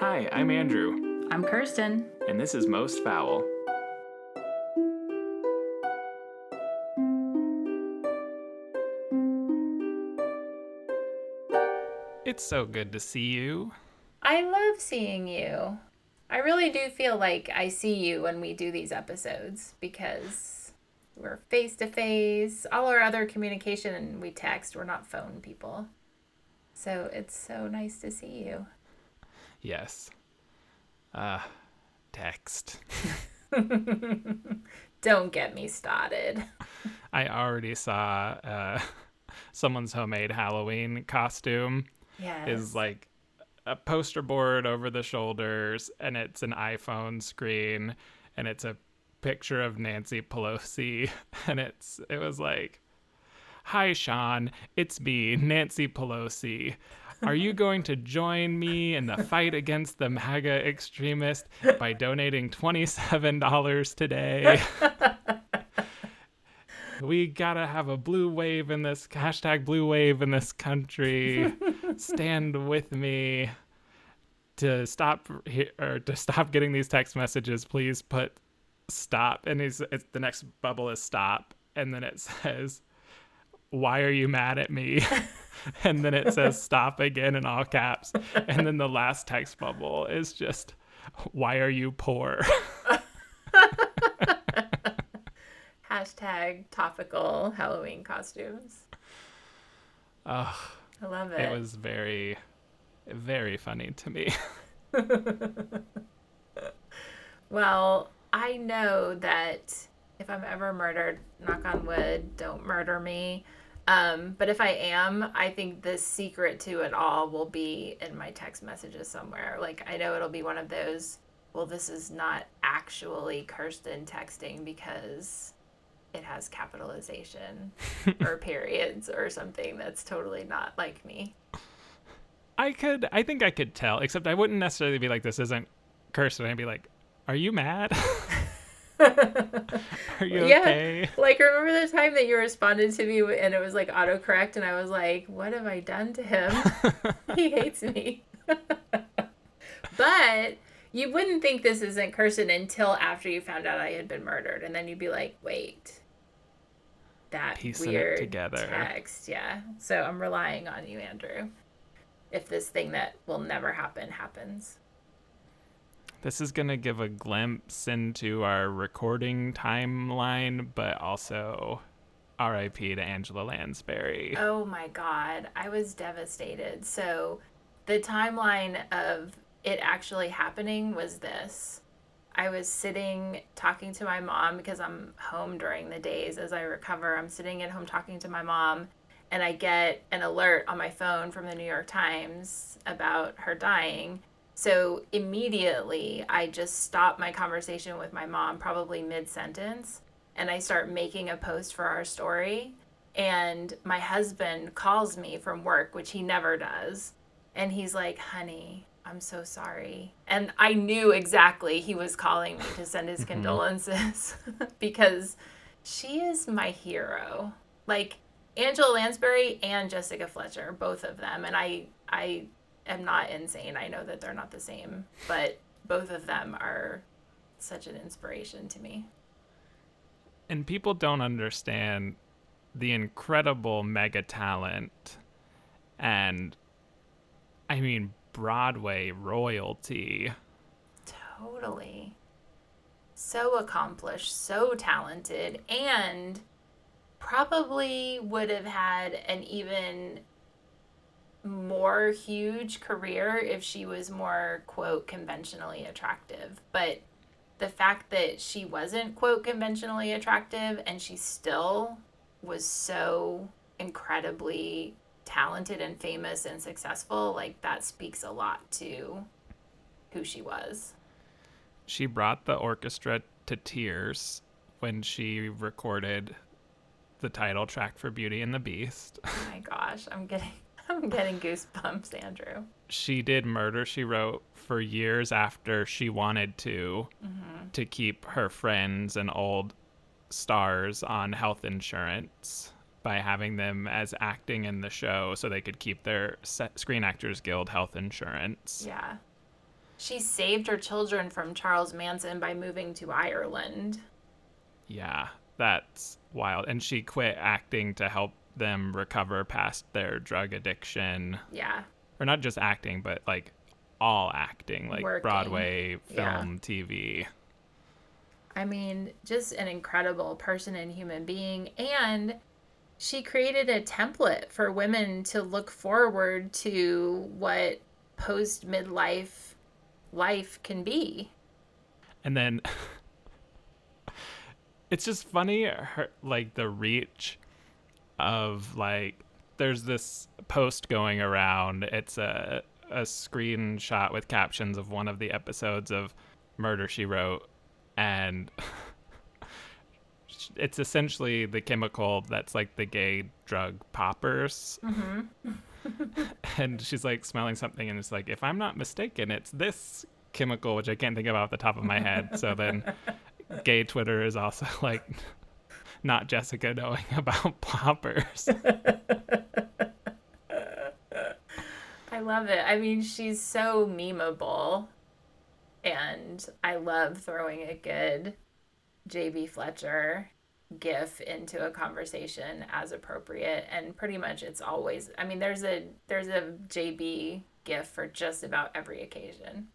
Hi, I'm Andrew, I'm Kirsten. and this is Most Foul. It's so good to see you. I love seeing you. I really do feel like I see you when we do these episodes because we're face to face. All our other communication, and we text, we're not phone people. So it's so nice to see you. Yes. Uh, text. Don't get me started. I already saw uh, someone's homemade Halloween costume. Yes. is like a poster board over the shoulders and it's an iPhone screen and it's a picture of Nancy Pelosi and it's it was like Hi Sean, it's me, Nancy Pelosi. Are you going to join me in the fight against the MAGA extremist by donating $27 today? we gotta have a blue wave in this hashtag blue wave in this country. Stand with me to stop or to stop getting these text messages. Please put stop, and he's, it's, the next bubble is stop, and then it says, "Why are you mad at me?" and then it says stop again in all caps, and then the last text bubble is just, "Why are you poor?" Hashtag topical Halloween costumes. Ugh. I love it. It was very, very funny to me. Well, I know that if I'm ever murdered, knock on wood, don't murder me. Um, but if I am, I think the secret to it all will be in my text messages somewhere. Like, I know it'll be one of those, well, this is not actually Kirsten texting because it has capitalization or periods or something that's totally not like me. I could, I think I could tell, except I wouldn't necessarily be like, this isn't Kirsten. I'd be like, are you mad? are you Yeah. okay? Like, remember the time that you responded to me and it was like autocorrect, and I was like, what have I done to him? he hates me. but you wouldn't think this isn't Kirsten until after you found out I had been murdered. And then you'd be like, wait, that Piecing weird together. text. Yeah. So I'm relying on you, Andrew. If this thing that will never happen happens. This is going to give a glimpse into our recording timeline, but also RIP to Angela Lansbury. Oh my god, I was devastated. So, the timeline of it actually happening was this. I was sitting talking to my mom because I'm home during the days as I recover. I'm sitting at home talking to my mom, and I get an alert on my phone from the New York Times about her dying. So immediately, I just stop my conversation with my mom, probably mid sentence, and I start making a post for our story. And my husband calls me from work which he never does. And he's like honey i'm so sorry. And i knew exactly he was calling me to send his mm-hmm. condolences because she is my hero. Like angela lansbury and jessica fletcher both of them. And i i am not insane i know that they're not the same but both of them are such an inspiration to me and people don't understand the incredible mega talent and I mean Broadway royalty. Totally. So accomplished, so talented, and probably would have had an even more huge career if she was more, quote, conventionally attractive. But the fact that she wasn't, quote, conventionally attractive and she still was so incredibly talented and famous and successful, like that speaks a lot to who she was. She brought the orchestra to tears when she recorded the title track for Beauty and the Beast. Oh my gosh, I'm getting I'm getting goosebumps, Andrew. She did Murder She Wrote for years after she wanted to mm-hmm. to keep her friends and old stars on health insurance by having them as acting in the show so they could keep their Screen Actors Guild health insurance. Yeah. She saved her children from Charles Manson by moving to Ireland. Yeah, that's wild. And she quit acting to help them recover past their drug addiction. Yeah. Or not just acting, but like all acting, like Working. Broadway, Yeah. film, TV. I mean, just an incredible person and human being. And she created a template for women to look forward to what post midlife life can be. And then it's just funny her like the reach of like there's this post going around. It's a a screenshot with captions of one of the episodes of Murder She Wrote and it's essentially the chemical that's like the gay drug poppers. Mm-hmm. and she's like smelling something and it's like if I'm not mistaken, it's this chemical which I can't think of off the top of my head. So then gay Twitter is also like not Jessica knowing about poppers. I love it. I mean, she's so memeable. And I love throwing a good JB Fletcher gif into a conversation as appropriate and pretty much it's always I mean there's a there's a JB gif for just about every occasion.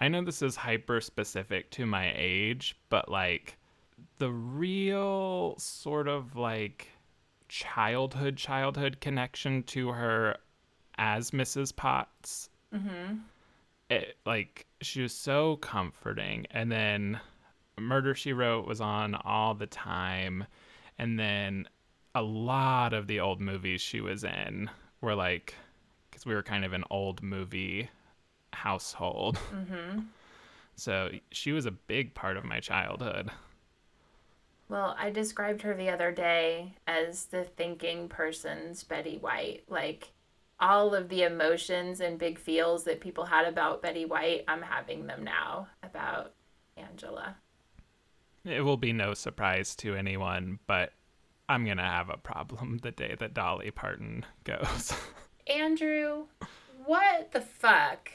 I know this is hyper specific to my age, but like the real sort of like childhood childhood connection to her as Mrs. Potts. Mhm. It like she was so comforting and then Murder She Wrote was on all the time and then a lot of the old movies she was in were like cuz we were kind of an old movie household. Mhm. So she was a big part of my childhood. Well, I described her the other day as the thinking person's Betty White. Like all of the emotions and big feels that people had about Betty White, I'm having them now about Angela. It will be no surprise to anyone, but I'm going to have a problem the day that Dolly Parton goes. Andrew, what the fuck?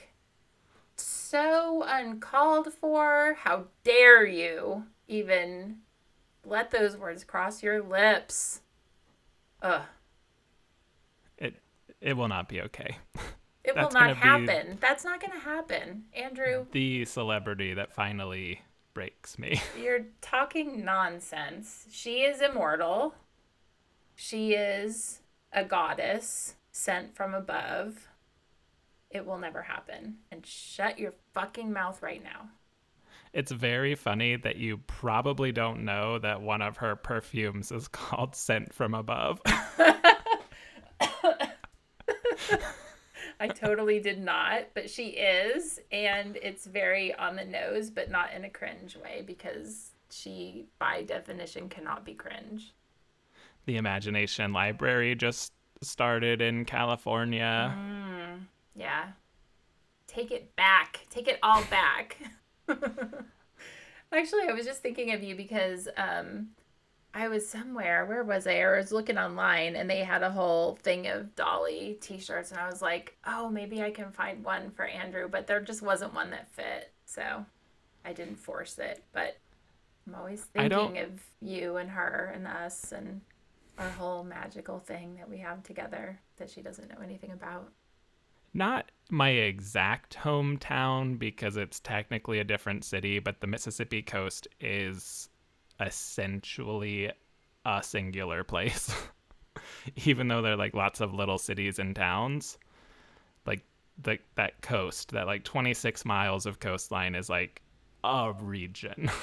So uncalled for. How dare you even let those words cross your lips? Ugh. it it will not be okay. It will not happen. That's not going to happen. Andrew, The celebrity that finally breaks me. you're talking nonsense. She is immortal. She is a goddess sent from above. It will never happen. And shut your fucking mouth right now. It's very funny that you probably don't know that one of her perfumes is called Scent from Above. I totally did not, but she is, and it's very on the nose, but not in a cringe way because she, by definition, cannot be cringe. the Imagination Library just started in California. Mm, yeah. Take it back. Take it all back. Actually, I was just thinking of you because um, I was somewhere. Where was I? I was looking online and they had a whole thing of Dolly t shirts. And I was like, oh, maybe I can find one for Andrew. But there just wasn't one that fit. So I didn't force it. But I'm always thinking of you and her and us and our whole magical thing that we have together that she doesn't know anything about. Not my exact hometown because it's technically a different city, but the Mississippi coast is essentially a singular place. Even though there are like lots of little cities and towns, like the that coast, that like 26 miles of coastline is like a region.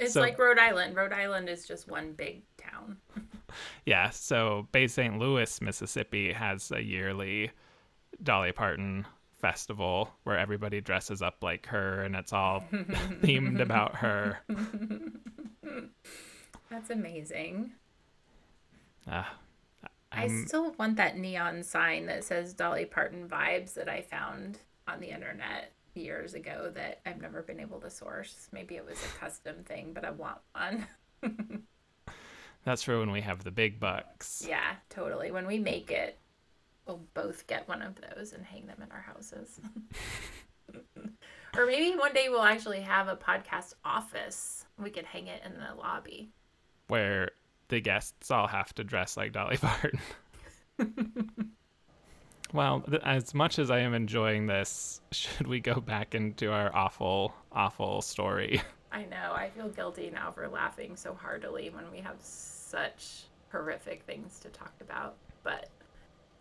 It's So- like Rhode Island. Rhode Island is just one big town. yeah, so Bay St. Louis, Mississippi has a yearly Dolly Parton festival where everybody dresses up like her and it's all themed about her. That's amazing. Uh, i I'm, still want that neon sign that says Dolly Parton vibes that I found on the internet years ago that I've never been able to source. Maybe it was a custom thing, but I want one. that's for when we have the big bucks. yeah, totally. When we make it, we'll both get one of those and hang them in our houses. or maybe one day we'll actually have a podcast office. We could hang it in the lobby. Where the guests all have to dress like Dolly Parton. well, th- as much as I am enjoying this, should we go back into our awful, awful story? I know. I feel guilty now for laughing so heartily when we have such horrific things to talk about. But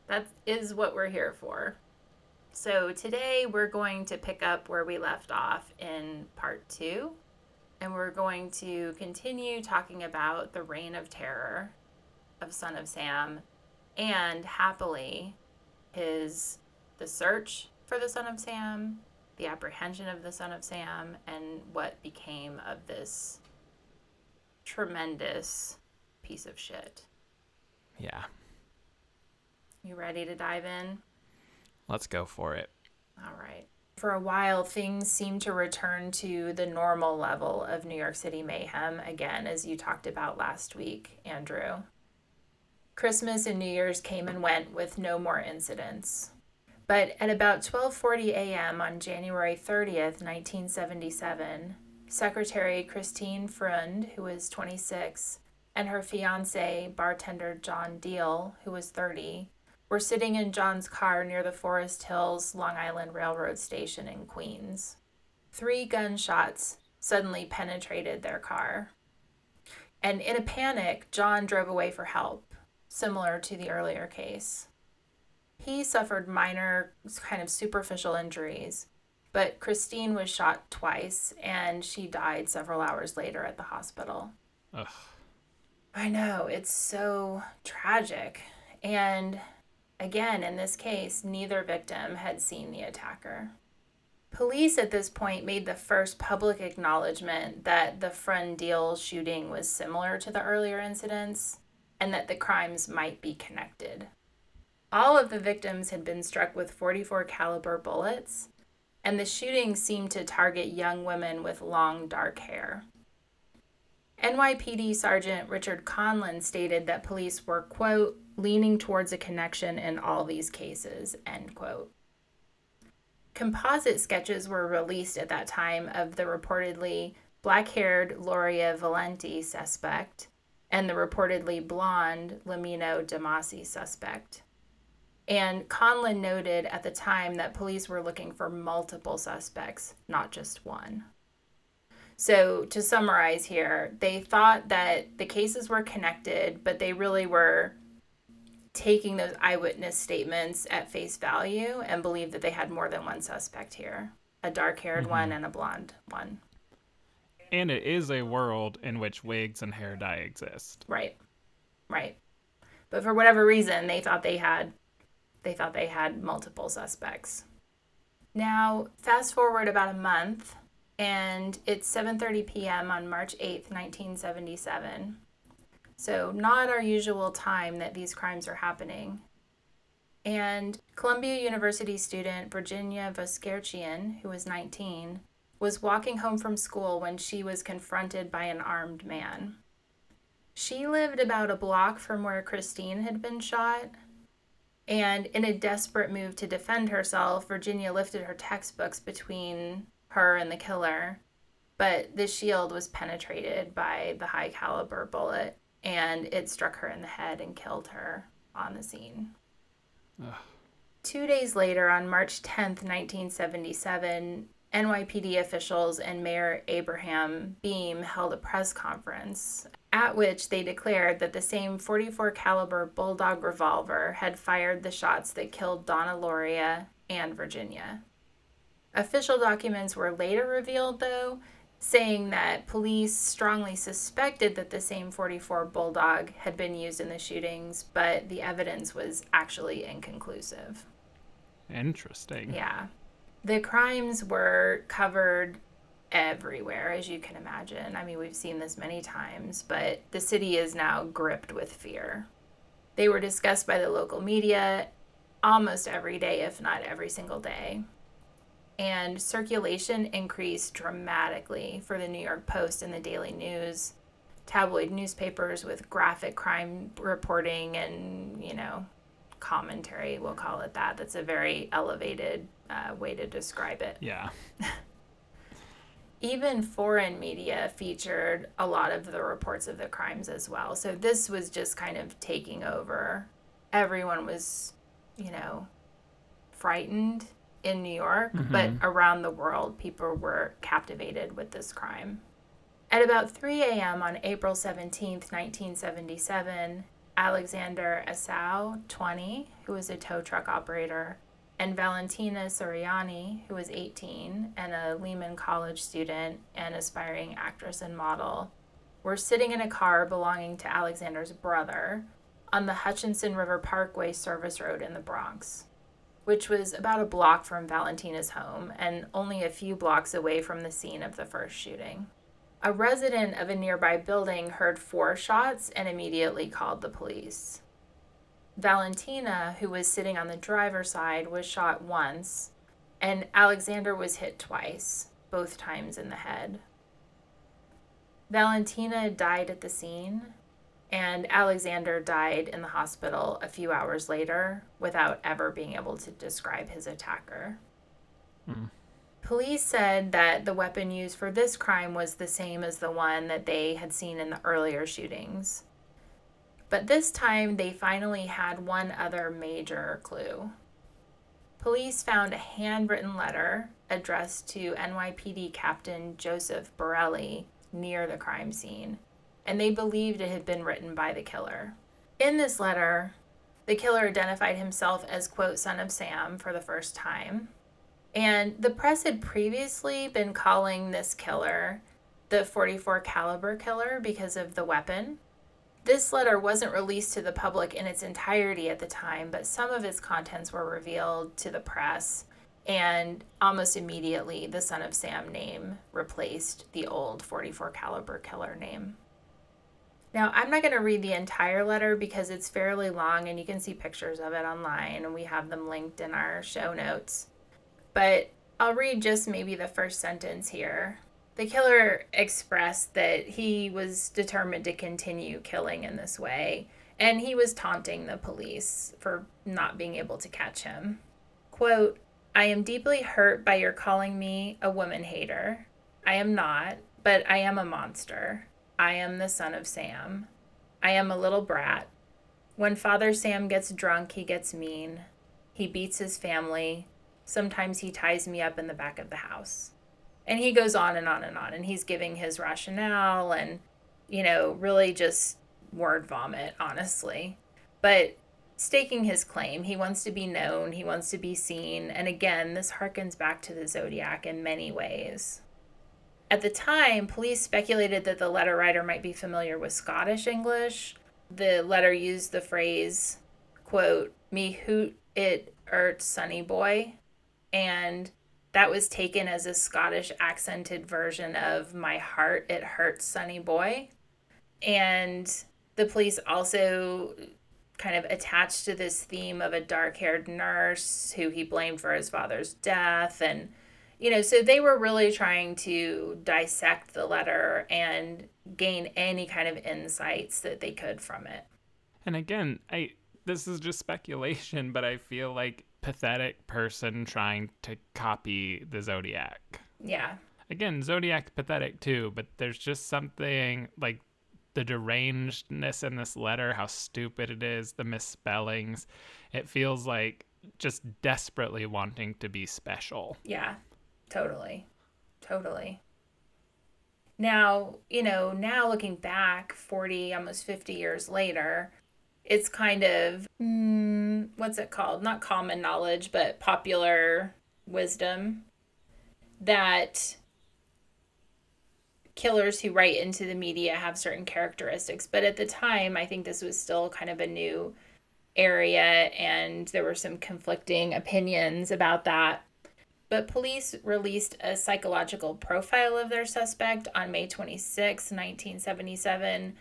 that is what we're here for. So today we're going to pick up where we left off in part two. And we're going to continue talking about the reign of terror of Son of Sam and happily his the search for the Son of Sam, the apprehension of the Son of Sam, and what became of this tremendous piece of shit. Yeah. You ready to dive in? Let's go for it. All right. For a while, things seemed to return to the normal level of New York City mayhem again, as you talked about last week, Andrew. Christmas and New Year's came and went with no more incidents. But at about 12:40 a.m. on January 30th, 1977, Secretary Christine Freund, who was 26, and her fiance, bartender John Diel, who was 30, were sitting in John's car near the Forest Hills Long Island Railroad Station in Queens. Three gunshots suddenly penetrated their car. And in a panic, John drove away for help, similar to the earlier case. He suffered minor, kind of superficial injuries, but Christine was shot twice and she died several hours later at the hospital. Ugh. I know, it's so tragic. And Again, in this case, neither victim had seen the attacker. Police at this point made the first public acknowledgement that the Freund Diel shooting was similar to the earlier incidents and that the crimes might be connected. All of the victims had been struck with 44 caliber bullets, and the shooting seemed to target young women with long dark hair. NYPD Sergeant Richard Conlon stated that police were, quote, leaning towards a connection in all these cases, end quote. Composite sketches were released at that time of the reportedly black haired Lauria Valenti suspect and the reportedly blonde Lomino DeMasi suspect. And Conlon noted at the time that police were looking for multiple suspects, not just one. So, to summarize here, they thought that the cases were connected, but they really were taking those eyewitness statements at face value and believe that they had more than one suspect here a dark haired mm-hmm. one and a blonde one. And it is a world in which wigs and hair dye exist. Right. Right. But for whatever reason, they thought they had they thought they had multiple suspects. Now, fast forward about a month and it's 7:30 p.m. on March 8th, 1977. So, not our usual time that these crimes are happening. And Columbia University student Virginia Voskerichian, who was 19, was walking home from school when she was confronted by an armed man. She lived about a block from where Christine had been shot. And in a desperate move to defend herself, Virginia lifted her textbooks between her and the killer. But the shield was penetrated by the high caliber bullet and it struck her in the head and killed her on the scene. Ugh. Two days later, on March 10th, 1977, NYPD officials and Mayor Abraham Beame held a press conference at which they declared that the same 44 caliber bulldog revolver had fired the shots that killed Donna Lauria and Virginia. Official documents were later revealed though saying that police strongly suspected that the same 44 Bulldog had been used in the shootings, but the evidence was actually inconclusive. Interesting. Yeah. The crimes were covered everywhere, as you can imagine. I mean, we've seen this many times, but the city is now gripped with fear. They were discussed by the local media almost every day, if not every single day and circulation increased dramatically for the New York Post and the Daily News, tabloid newspapers with graphic crime reporting and, you know, commentary, we'll call it that. That's a very elevated uh, way to describe it. Yeah. even foreign media featured a lot of the reports of the crimes as well. So this was just kind of taking over. Everyone was, you know, frightened in New York, mm-hmm. but around the world, people were captivated with this crime. At about 3 a.m. on April 17, 1977, Alexander Esau, 20, who was a tow truck operator, and Valentina Suriani, who was 18 and a Lehman College student and aspiring actress and model, were sitting in a car belonging to Alexander's brother on the Hutchinson River Parkway service road in the Bronx, which was about a block from Valentina's home and only a few blocks away from the scene of the first shooting. A resident of a nearby building heard four shots and immediately called the police. Valentina, who was sitting on the driver's side, was shot once, and Alexander was hit twice, both times in the head. Valentina died at the scene, and Alexander died in the hospital a few hours later without ever being able to describe his attacker. Hmm. Police said that the weapon used for this crime was the same as the one that they had seen in the earlier shootings. But this time they finally had one other major clue. Police found a handwritten letter addressed to NYPD Captain Joseph Borrelli near the crime scene, and they believed it had been written by the killer. In this letter, the killer identified himself as, quote, son of Sam for the first time. And the press had previously been calling this killer the 44 caliber killer because of the weapon this letter wasn't released to the public in its entirety at the time, but some of its contents were revealed to the press, and almost immediately the Son of Sam name replaced the old 44 caliber killer name. Now, I'm not going to read the entire letter because it's fairly long and you can see pictures of it online and we have them linked in our show notes. But I'll read just maybe the first sentence here. The killer expressed that he was determined to continue killing in this way, and he was taunting the police for not being able to catch him. Quote, I am deeply hurt by your calling me a woman hater. I am not, but I am a monster. I am the son of Sam. I am a little brat. When Father Sam gets drunk, he gets mean. He beats his family. Sometimes he ties me up in the back of the house and he goes on and on and on and he's giving his rationale and you know really just word vomit honestly but staking his claim he wants to be known he wants to be seen and again this harkens back to the zodiac in many ways at the time police speculated that the letter writer might be familiar with scottish english the letter used the phrase quote me hoot it ert sonny boy and that was taken as a Scottish accented version of My Heart It Hurts Sonny Boy. And the police also kind of attached to this theme of a dark haired nurse who he blamed for his father's death. And, you know, so they were really trying to dissect the letter and gain any kind of insights that they could from it. And again, I this is just speculation, but I feel like pathetic person trying to copy the Zodiac. Yeah. Again, Zodiac's pathetic too, but there's just something like the derangedness in this letter, how stupid it is, the misspellings. It feels like just desperately wanting to be special. Yeah, totally. Totally. Now, you know, now looking back 40, almost 50 years later, it's kind of mm, what's it called? Not common knowledge, but popular wisdom that killers who write into the media have certain characteristics. But at the time, I think this was still kind of a new area and there were some conflicting opinions about that. But police released a psychological profile of their suspect on May 26, 1977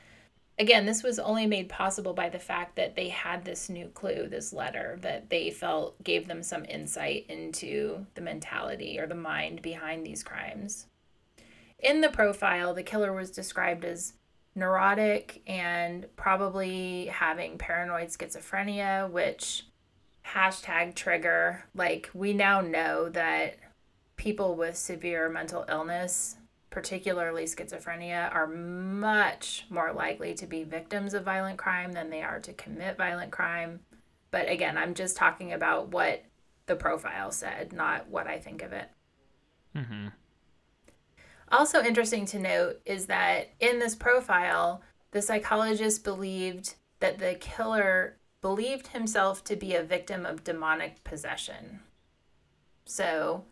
again, this was only made possible by the fact that they had this new clue, this letter that they felt gave them some insight into the mentality or the mind behind these crimes. In the profile, the killer was described as neurotic and probably having paranoid schizophrenia, which hashtag trigger. Like, we now know that people with severe mental illness particularly schizophrenia, are much more likely to be victims of violent crime than they are to commit violent crime. But again, I'm just talking about what the profile said, not what I think of it. Mm-hmm. Also, interesting to note is that in this profile, the psychologist believed that the killer believed himself to be a victim of demonic possession. So,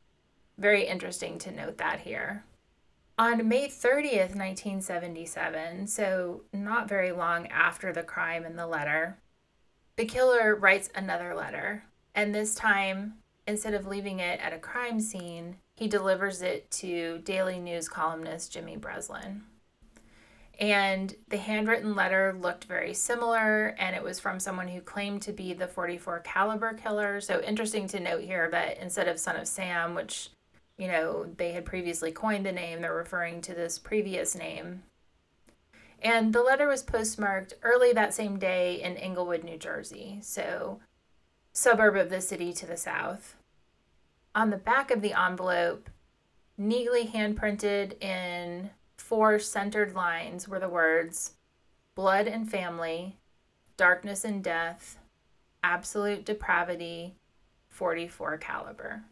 very interesting to note that here. On May 30th, 1977, so not very long after the crime and the letter, the killer writes another letter. And this time, instead of leaving it at a crime scene, he delivers it to Daily News columnist Jimmy Breslin. And the handwritten letter looked very similar, and it was from someone who claimed to be the 44 caliber killer. So interesting to note here that instead of Son of Sam, which you know they had previously coined the name, they're referring to this previous name. And the letter was postmarked early that same day in Englewood, New Jersey, so suburb of the city to the south. On the back of the envelope, neatly handprinted in four centered lines were the words blood and family, darkness and death, absolute depravity, 44 caliber.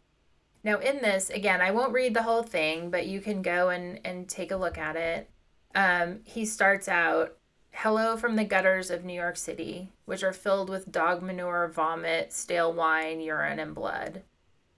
Now, in this, again, I won't read the whole thing, but you can go and, and take a look at it. Um, he starts out Hello from the gutters of New York City, which are filled with dog manure, vomit, stale wine, urine, and blood.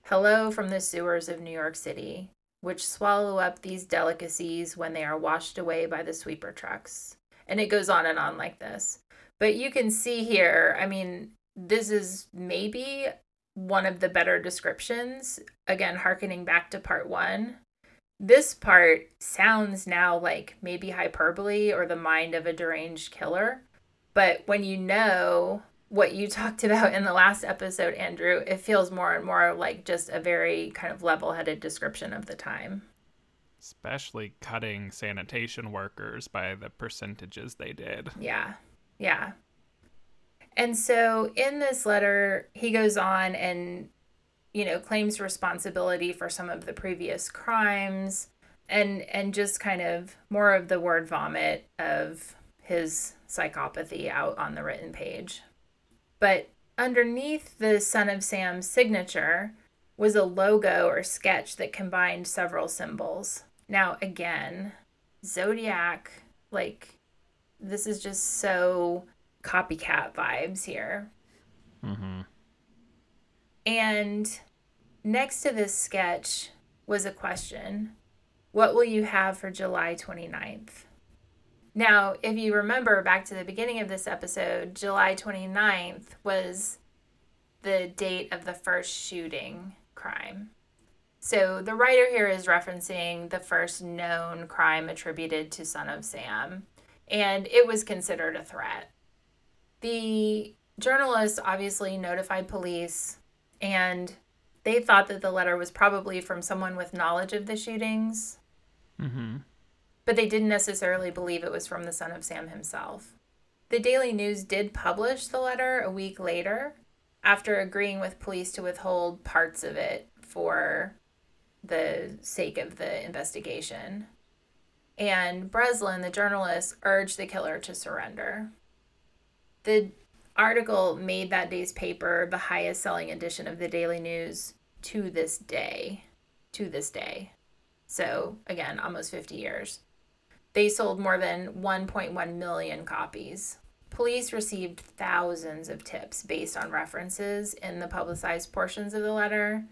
Hello from the sewers of New York City, which swallow up these delicacies when they are washed away by the sweeper trucks. And it goes on and on like this. But you can see here, I mean, this is maybe one of the better descriptions. Again, harkening back to part one. This part sounds now like maybe hyperbole or the mind of a deranged killer. But when you know what you talked about in the last episode, Andrew, it feels more and more like just a very kind of level headed description of the time. Especially cutting sanitation workers by the percentages they did. Yeah. Yeah. And so in this letter, he goes on and, you know, claims responsibility for some of the previous crimes and and just kind of more of the word vomit of his psychopathy out on the written page. But underneath the Son of Sam signature was a logo or sketch that combined several symbols. Now, again, Zodiac, like, this is just so copycat vibes here. Mm-hmm. And next to this sketch was a question What will you have for July 29th? Now, if you remember back to the beginning of this episode, July 29th was the date of the first shooting crime. So the writer here is referencing the first known crime attributed to Son of Sam, and it was considered a threat. The journalist obviously notified police, and they thought that the letter was probably from someone with knowledge of the shootings. Mm-hmm but they didn't necessarily believe it was from the son of Sam himself. The Daily News did publish the letter a week later after agreeing with police to withhold parts of it for the sake of the investigation. And Breslin, the journalist, urged the killer to surrender. The article made that day's paper the highest selling edition of the Daily News to this day. To this day. So, again, almost 50 years. They sold more than 1.1 million copies. Police received thousands of tips based on references in the publicized portions of the letter,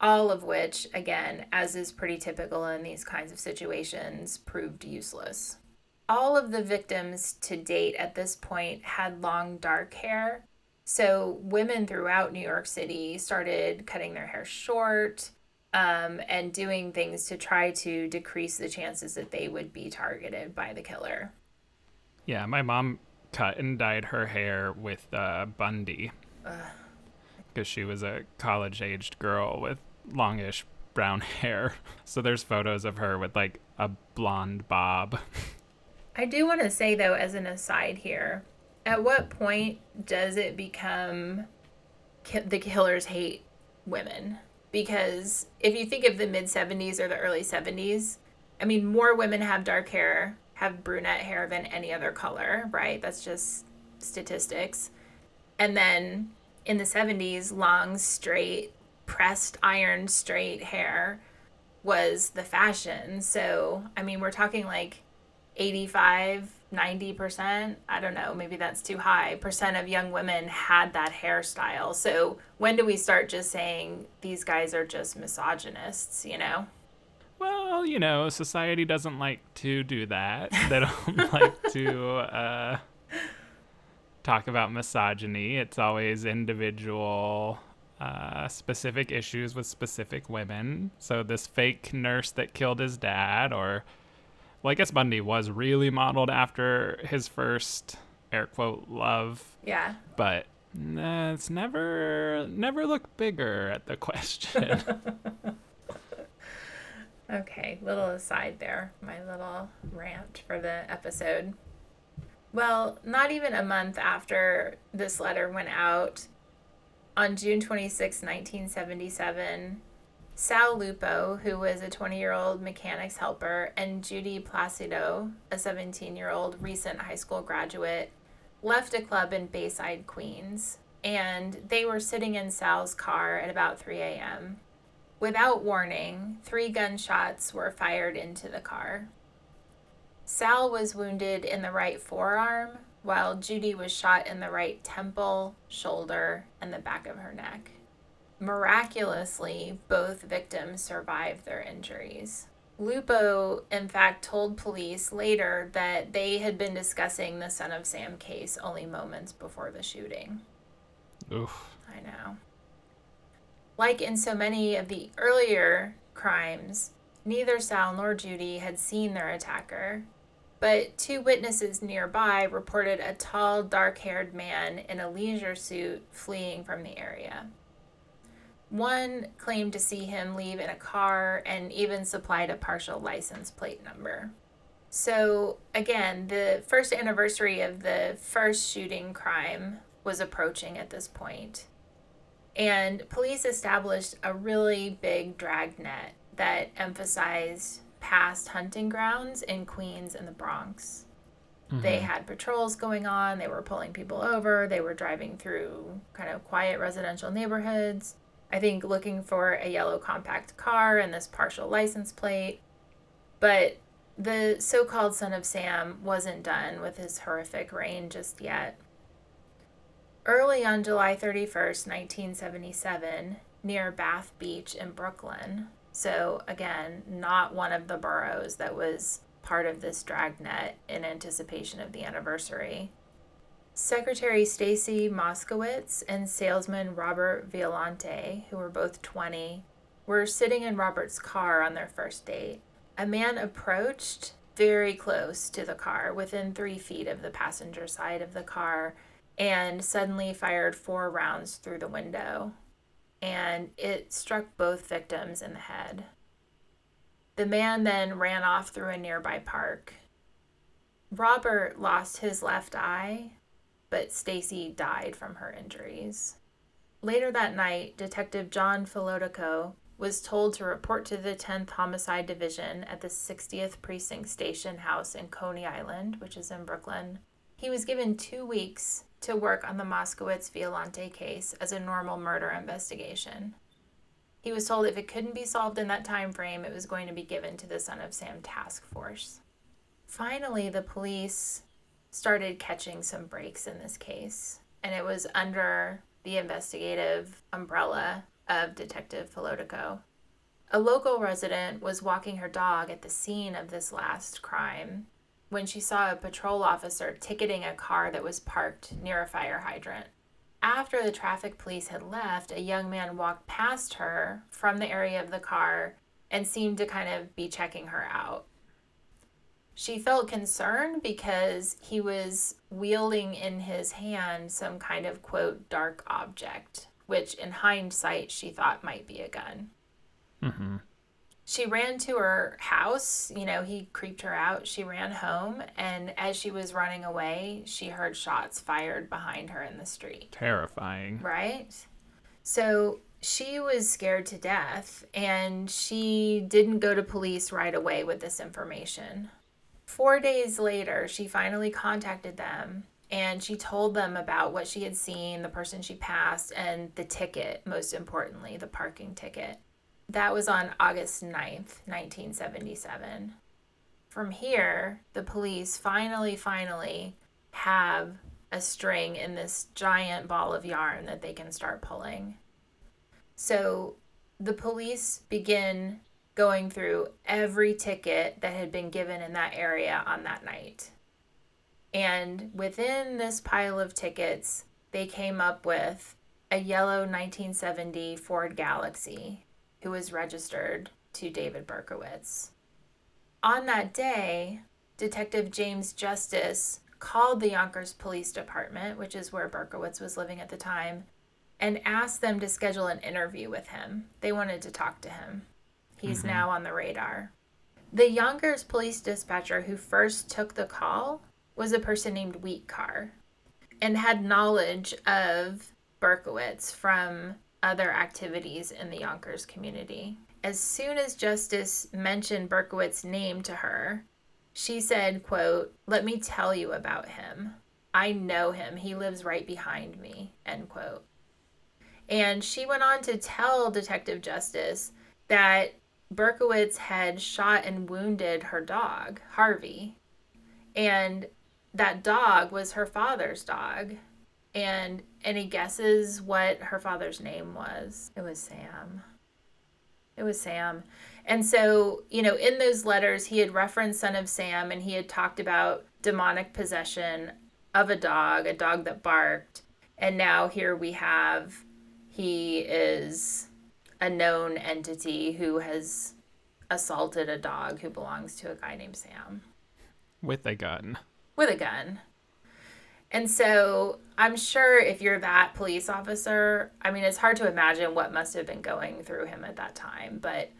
all of which, again, as is pretty typical in these kinds of situations, proved useless. All of the victims to date at this point had long dark hair. So, women throughout New York City started cutting their hair short, um, and doing things to try to decrease the chances that they would be targeted by the killer. Yeah, my mom cut and dyed her hair with uh, Bundy because she was a college aged girl with longish brown hair. So there's photos of her with like a blonde bob. I do want to say, though, as an aside here, at what point does it become ki- the killers hate women? Because if you think of the mid 70s or the early 70s, I mean, more women have dark hair, have brunette hair than any other color, right? That's just statistics. And then in the 70s, long, straight, pressed iron straight hair was the fashion. So, I mean, we're talking like 85, 90%, I don't know, maybe that's too high, percent of young women had that hairstyle. So, when do we start just saying these guys are just misogynists, you know? Well, you know, society doesn't like to do that. They don't like to uh, talk about misogyny. It's always individual, uh, specific issues with specific women. So, this fake nurse that killed his dad, or, well, I guess Bundy was really modeled after his first air quote love. Yeah. But uh, it's never, never look bigger at the question. Okay, little aside there, my little rant for the episode. Well, not even a month after this letter went out, on June 26, 1977, Sal Lupo, who was a 20 year old mechanics helper, and Judy Placido, a 17 year old recent high school graduate, left a club in Bayside, Queens, and they were sitting in Sal's car at about 3 a.m. Without warning, three gunshots were fired into the car. Sal was wounded in the right forearm, while Judy was shot in the right temple, shoulder, and the back of her neck. Miraculously, both victims survived their injuries. Lupo, in fact, told police later that they had been discussing the Son of Sam case only moments before the shooting. Oof. I know. Like in so many of the earlier crimes, neither Sal nor Judy had seen their attacker, but two witnesses nearby reported a tall, dark haired man in a leisure suit fleeing from the area. One claimed to see him leave in a car and even supplied a partial license plate number. So, again, the first anniversary of the first shooting crime was approaching at this point. And police established a really big dragnet that emphasized past hunting grounds in Queens and the Bronx. Mm-hmm. They had patrols going on, they were pulling people over, they were driving through kind of quiet residential neighborhoods. I think looking for a yellow compact car and this partial license plate. But the so called son of Sam wasn't done with his horrific reign just yet. Early on July 31st, 1977, near Bath Beach in Brooklyn, so again, not one of the boroughs that was part of this dragnet in anticipation of the anniversary. Secretary Stacy Moskowitz and salesman Robert Violante, who were both 20, were sitting in Robert's car on their first date. A man approached very close to the car, within three feet of the passenger side of the car, and suddenly fired four rounds through the window. And it struck both victims in the head. The man then ran off through a nearby park. Robert lost his left eye, but Stacy died from her injuries. Later that night, Detective John Falotico was told to report to the 10th Homicide Division at the 60th Precinct Station House in Coney Island, which is in Brooklyn. He was given two weeks to work on the Moskowitz Violante case as a normal murder investigation. He was told if it couldn't be solved in that time frame, it was going to be given to the Son of Sam task force. Finally, the police started catching some breaks in this case, and it was under the investigative umbrella of Detective Falotico. A local resident was walking her dog at the scene of this last crime when she saw a patrol officer ticketing a car that was parked near a fire hydrant. After the traffic police had left, a young man walked past her from the area of the car and seemed to kind of be checking her out. She felt concerned because he was wielding in his hand some kind of quote dark object, which in hindsight she thought might be a gun. Mm-hmm she ran to her house. You know, he creeped her out. She ran home, and as she was running away, she heard shots fired behind her in the street. Terrifying. Right? So she was scared to death and she didn't go to police right away with this information. Four days later, she finally contacted them and she told them about what she had seen, the person she passed, and the ticket, most importantly, the parking ticket. That was on August 9th, 1977. From here, the police finally, finally have a string in this giant ball of yarn that they can start pulling. So the police begin going through every ticket that had been given in that area on that night. And within this pile of tickets, they came up with a yellow 1970 Ford Galaxie who was registered to David Berkowitz. On that day, Detective James Justus called the Yonkers Police Department, which is where Berkowitz was living at the time, and asked them to schedule an interview with him. They wanted to talk to him. He's mm-hmm. now on the radar. The Yonkers police dispatcher who first took the call was a person named Wheat Carr and had knowledge of Berkowitz from other activities in the Yonkers community. As soon as Justus mentioned Berkowitz's name to her, she said, quote, "Let me tell you about him. I know him. He lives right behind me." End quote. And she went on to tell Detective Justus that Berkowitz had shot and wounded her dog, Harvey. And that dog was her father's dog. And any guesses what her father's name was? It was Sam. It was Sam. And so, you know, in those letters, he had referenced Son of Sam and he had talked about demonic possession of a dog, a dog that barked. And now here we have he is a known entity who has assaulted a dog who belongs to a guy named Sam. With a gun. With a gun. And so I'm sure if you're that police officer, I mean, it's hard to imagine what must have been going through him at that time, but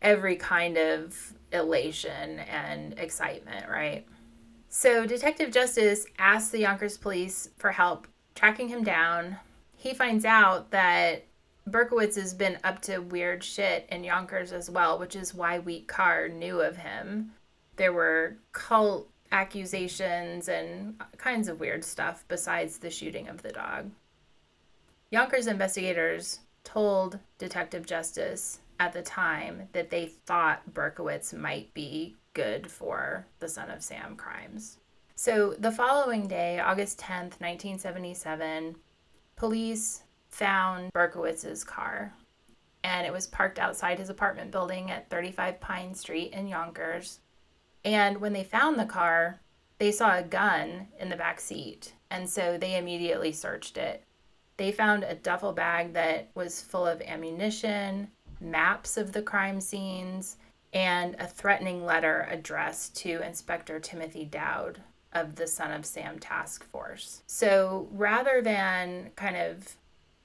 every kind of elation and excitement, right? So Detective Justus asks the Yonkers police for help tracking him down, he finds out that Berkowitz has been up to weird shit in Yonkers as well, which is why Wheat Carr knew of him. There were cult accusations and kinds of weird stuff besides the shooting of the dog. Yonkers investigators told Detective Justus at the time that they thought Berkowitz might be good for the Son of Sam crimes. So the following day, August 10th, 1977, Police found Berkowitz's car, and it was parked outside his apartment building at 35 Pine Street in Yonkers. And when they found the car, they saw a gun in the back seat, and so they immediately searched it. They found a duffel bag that was full of ammunition, maps of the crime scenes, and a threatening letter addressed to Inspector Timothy Dowd of the Son of Sam task force. So rather than kind of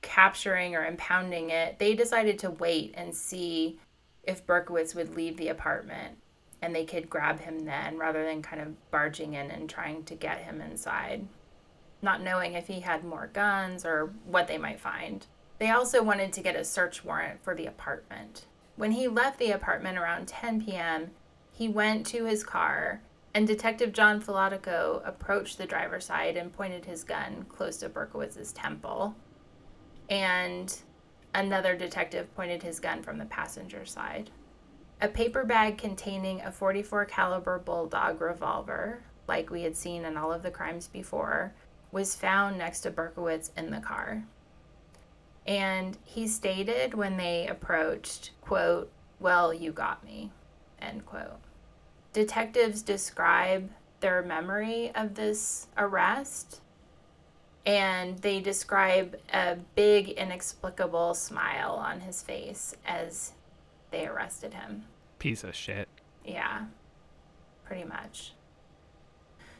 capturing or impounding it, they decided to wait and see if Berkowitz would leave the apartment and they could grab him then rather than kind of barging in and trying to get him inside, not knowing if he had more guns or what they might find. They also wanted to get a search warrant for the apartment. When he left the apartment around 10 p.m., he went to his car and Detective John Falotico approached the driver's side and pointed his gun close to Berkowitz's temple. And another detective pointed his gun from the passenger side. A paper bag containing a 44 caliber bulldog revolver, like we had seen in all of the crimes before, was found next to Berkowitz in the car. And he stated when they approached, quote, "Well, you got me." End quote detectives describe their memory of this arrest and they describe a big inexplicable smile on his face as they arrested him. Piece of shit. Yeah. Pretty much.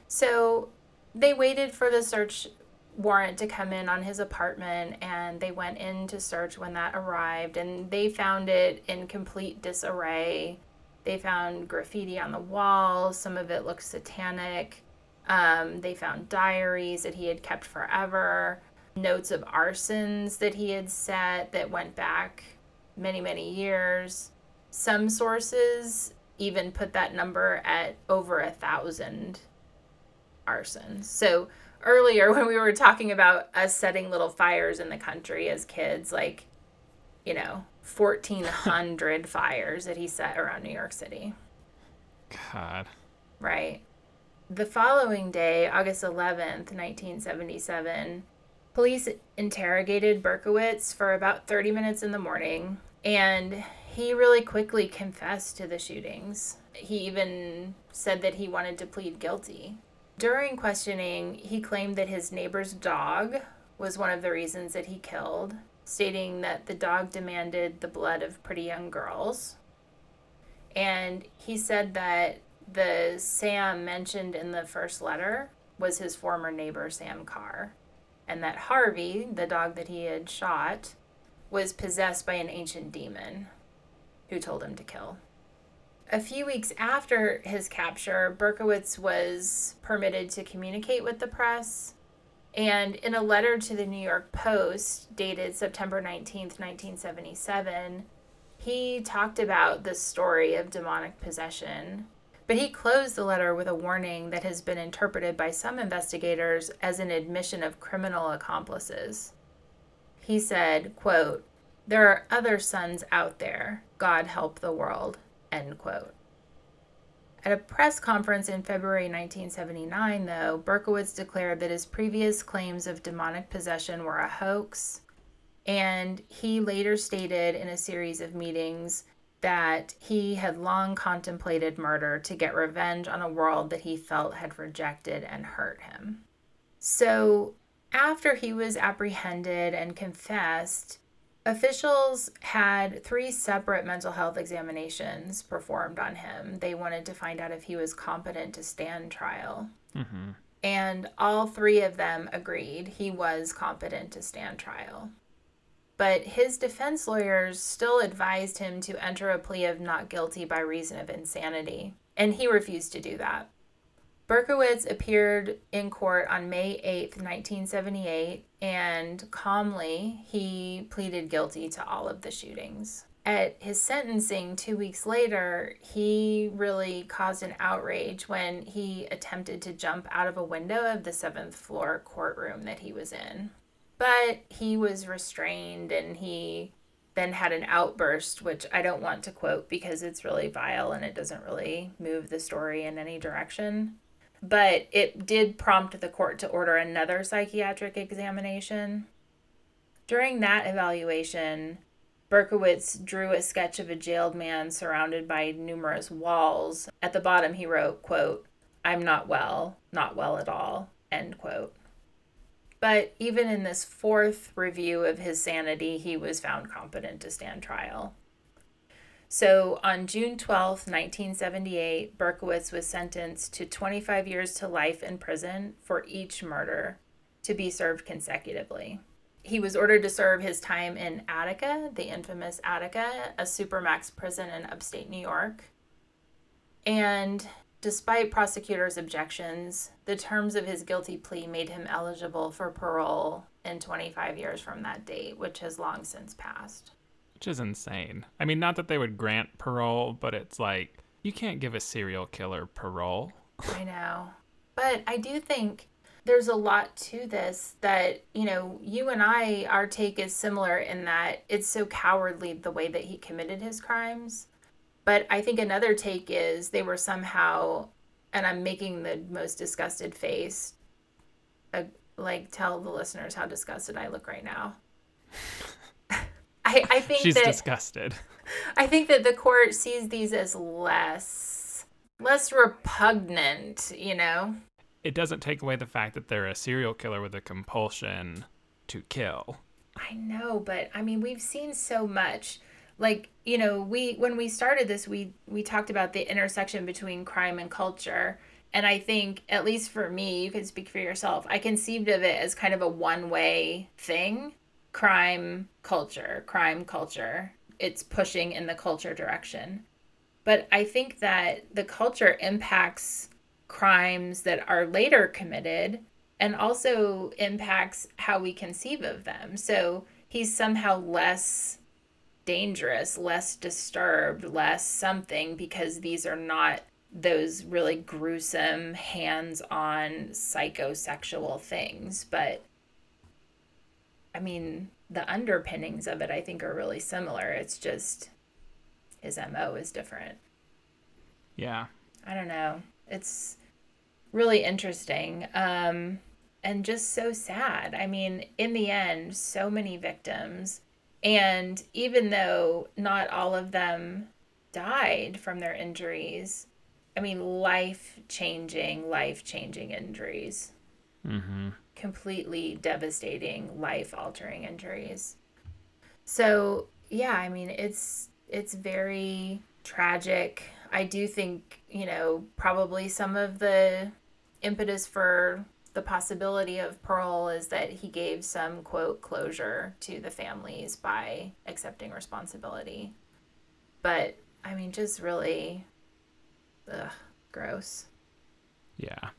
So they waited for the search warrant to come in on his apartment and they went in to search when that arrived and they found it in complete disarray they found graffiti on the walls. Some of it looked satanic. Um, they found diaries that he had kept forever. notes of arsons that he had set that went back many, many years. Some sources even put that number at over a thousand arsons. So earlier when we were talking about us setting little fires in the country as kids, like, you know, 1,400 fires that he set around New York City. God. Right. The following day, August 11th, 1977, police interrogated Berkowitz for about 30 minutes in the morning, and he really quickly confessed to the shootings. He even said that he wanted to plead guilty. During questioning, he claimed that his neighbor's dog was one of the reasons that he killed, stating that the dog demanded the blood of pretty young girls. And he said that the Sam mentioned in the first letter was his former neighbor, Sam Carr, and that Harvey, the dog that he had shot, was possessed by an ancient demon who told him to kill. A few weeks after his capture, Berkowitz was permitted to communicate with the press. And in a letter to the New York Post dated September 19th, 1977, he talked about the story of demonic possession. But he closed the letter with a warning that has been interpreted by some investigators as an admission of criminal accomplices. He said, quote, There are other sons out there. God help the world. End quote. At a press conference in February 1979, though, Berkowitz declared that his previous claims of demonic possession were a hoax, and he later stated in a series of meetings that he had long contemplated murder to get revenge on a world that he felt had rejected and hurt him. So, after he was apprehended and confessed, Officials had three separate mental health examinations performed on him. They wanted to find out if he was competent to stand trial. Mm-hmm. And all three of them agreed he was competent to stand trial. But his defense lawyers still advised him to enter a plea of not guilty by reason of insanity, and he refused to do that. Berkowitz appeared in court on May 8th, 1978, and calmly he pleaded guilty to all of the shootings. At his sentencing two weeks later, he really caused an outrage when he attempted to jump out of a window of the seventh floor courtroom that he was in. But he was restrained and he then had an outburst, which I don't want to quote because it's really vile and it doesn't really move the story in any direction but it did prompt the court to order another psychiatric examination. During that evaluation, Berkowitz drew a sketch of a jailed man surrounded by numerous walls. At the bottom, he wrote, quote, I'm not well, not well at all, end quote. But even in this fourth review of his sanity, he was found competent to stand trial. So on June 12, 1978, Berkowitz was sentenced to 25 years to life in prison for each murder to be served consecutively. He was ordered to serve his time in Attica, the infamous Attica, a supermax prison in upstate New York. And despite prosecutors' objections, the terms of his guilty plea made him eligible for parole in 25 years from that date, which has long since passed which is insane. I mean, not that they would grant parole, but it's like you can't give a serial killer parole. I know. But I do think there's a lot to this that, you know, you and I, our take is similar in that it's so cowardly the way that he committed his crimes. But I think another take is they were somehow, and I'm making the most disgusted face, uh, like tell the listeners how disgusted I look right now. I, I think she's that, disgusted. I think that the court sees these as less less repugnant, you know. It doesn't take away the fact that they're a serial killer with a compulsion to kill. I know, but I mean, we've seen so much. Like, you know, we when we started this, we we talked about the intersection between crime and culture. And I think, at least for me, you can speak for yourself, I conceived of it as kind of a one way thing crime culture, crime culture. It's pushing in the culture direction. But I think that the culture impacts crimes that are later committed and also impacts how we conceive of them. So he's somehow less dangerous, less disturbed, less something because these are not those really gruesome, hands on psychosexual things. But I mean, the underpinnings of it, I think, are really similar. It's just his MO is different. Yeah. I don't know. It's really interesting. Um, and just so sad. I mean, in the end, so many victims. And even though not all of them died from their injuries, I mean, life changing, life changing injuries. Mm-hmm. Completely devastating, life altering injuries. So, yeah, I mean, it's it's very tragic. I do think, you know, probably some of the impetus for the possibility of parole is that he gave some quote closure to the families by accepting responsibility. But I mean, just really, ugh, gross. Yeah.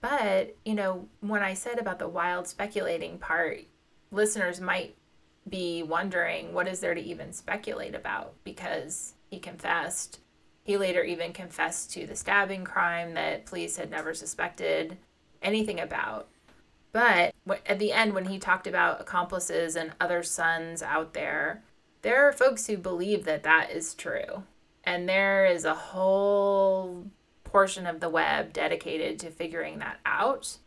But, you know, when I said about the wild speculating part, listeners might be wondering what is there to even speculate about because he confessed. He later even confessed to the stabbing crime that police had never suspected anything about. But at the end, when he talked about accomplices and other sons out there, there are folks who believe that that is true. And there is a whole portion of the web dedicated to figuring that out.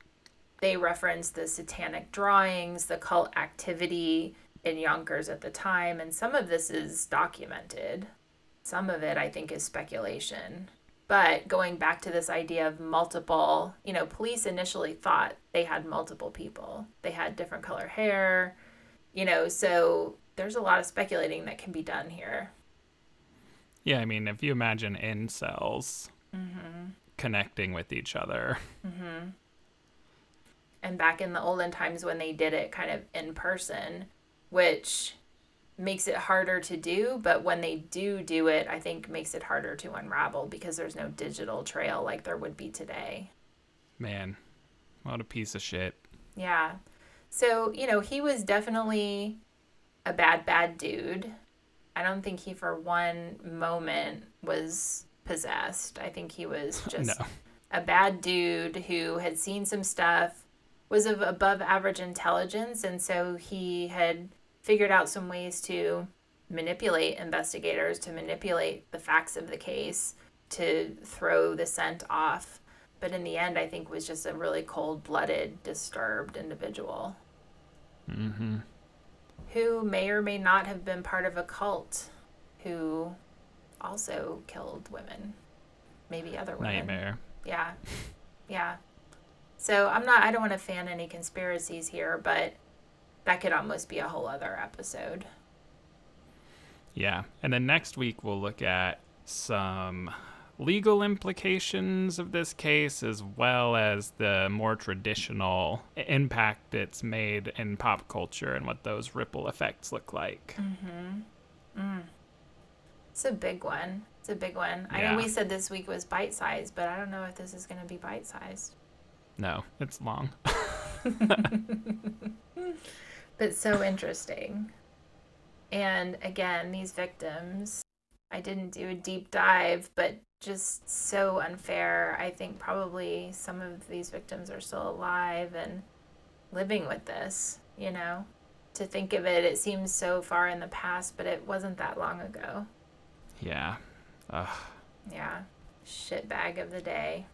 They reference the satanic drawings, the cult activity in Yonkers at the time, and some of this is documented. Some of it, I think, is speculation. But going back to this idea of multiple, you know, police initially thought they had multiple people. They had different color hair, you know, so there's a lot of speculating that can be done here. Yeah, I mean, if you imagine incels mm-hmm. connecting with each other. Mm-hmm. And back in the olden times when they did it kind of in person, which makes it harder to do, but when they do do it, I think makes it harder to unravel because there's no digital trail like there would be today. Man, what a piece of shit. Yeah. So, you know, he was definitely a bad, bad dude. I don't think he for one moment was possessed. I think he was just no. a bad dude who had seen some stuff, was of above average intelligence, and so he had figured out some ways to manipulate investigators, to manipulate the facts of the case, to throw the scent off. But in the end, I think was just a really cold blooded, disturbed individual. Mm-hmm. Who may or may not have been part of a cult who also killed women. Maybe other women. Nightmare. Yeah. Yeah. So I'm not, I don't want to fan any conspiracies here, but that could almost be a whole other episode. Yeah. And then next week we'll look at some legal implications of this case as well as the more traditional impact it's made in pop culture and what those ripple effects look like. Mm-hmm. Mm. It's a big one. It's a big one. Yeah. I know we said this week was bite sized, but I don't know if this is going to be bite sized. No, it's long. but so interesting. And again, these victims, I didn't do a deep dive, but just so unfair. I think probably some of these victims are still alive and living with this, you know? To think of it, it seems so far in the past, but it wasn't that long ago. Yeah. Ugh. Yeah. Shit bag of the day.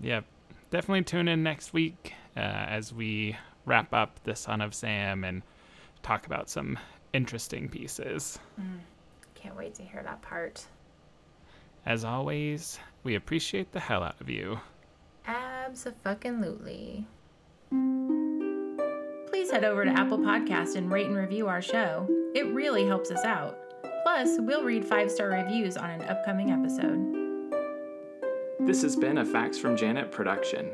Yep. Definitely tune in next week uh, as we wrap up the Son of Sam and talk about some interesting pieces. Mm, can't wait to hear that part. As always, we appreciate the hell out of you. Absolutely. Please head over to Apple Podcast and rate and review our show. It really helps us out. Plus, we'll read five star reviews on an upcoming episode. This has been a Facts from Janet production.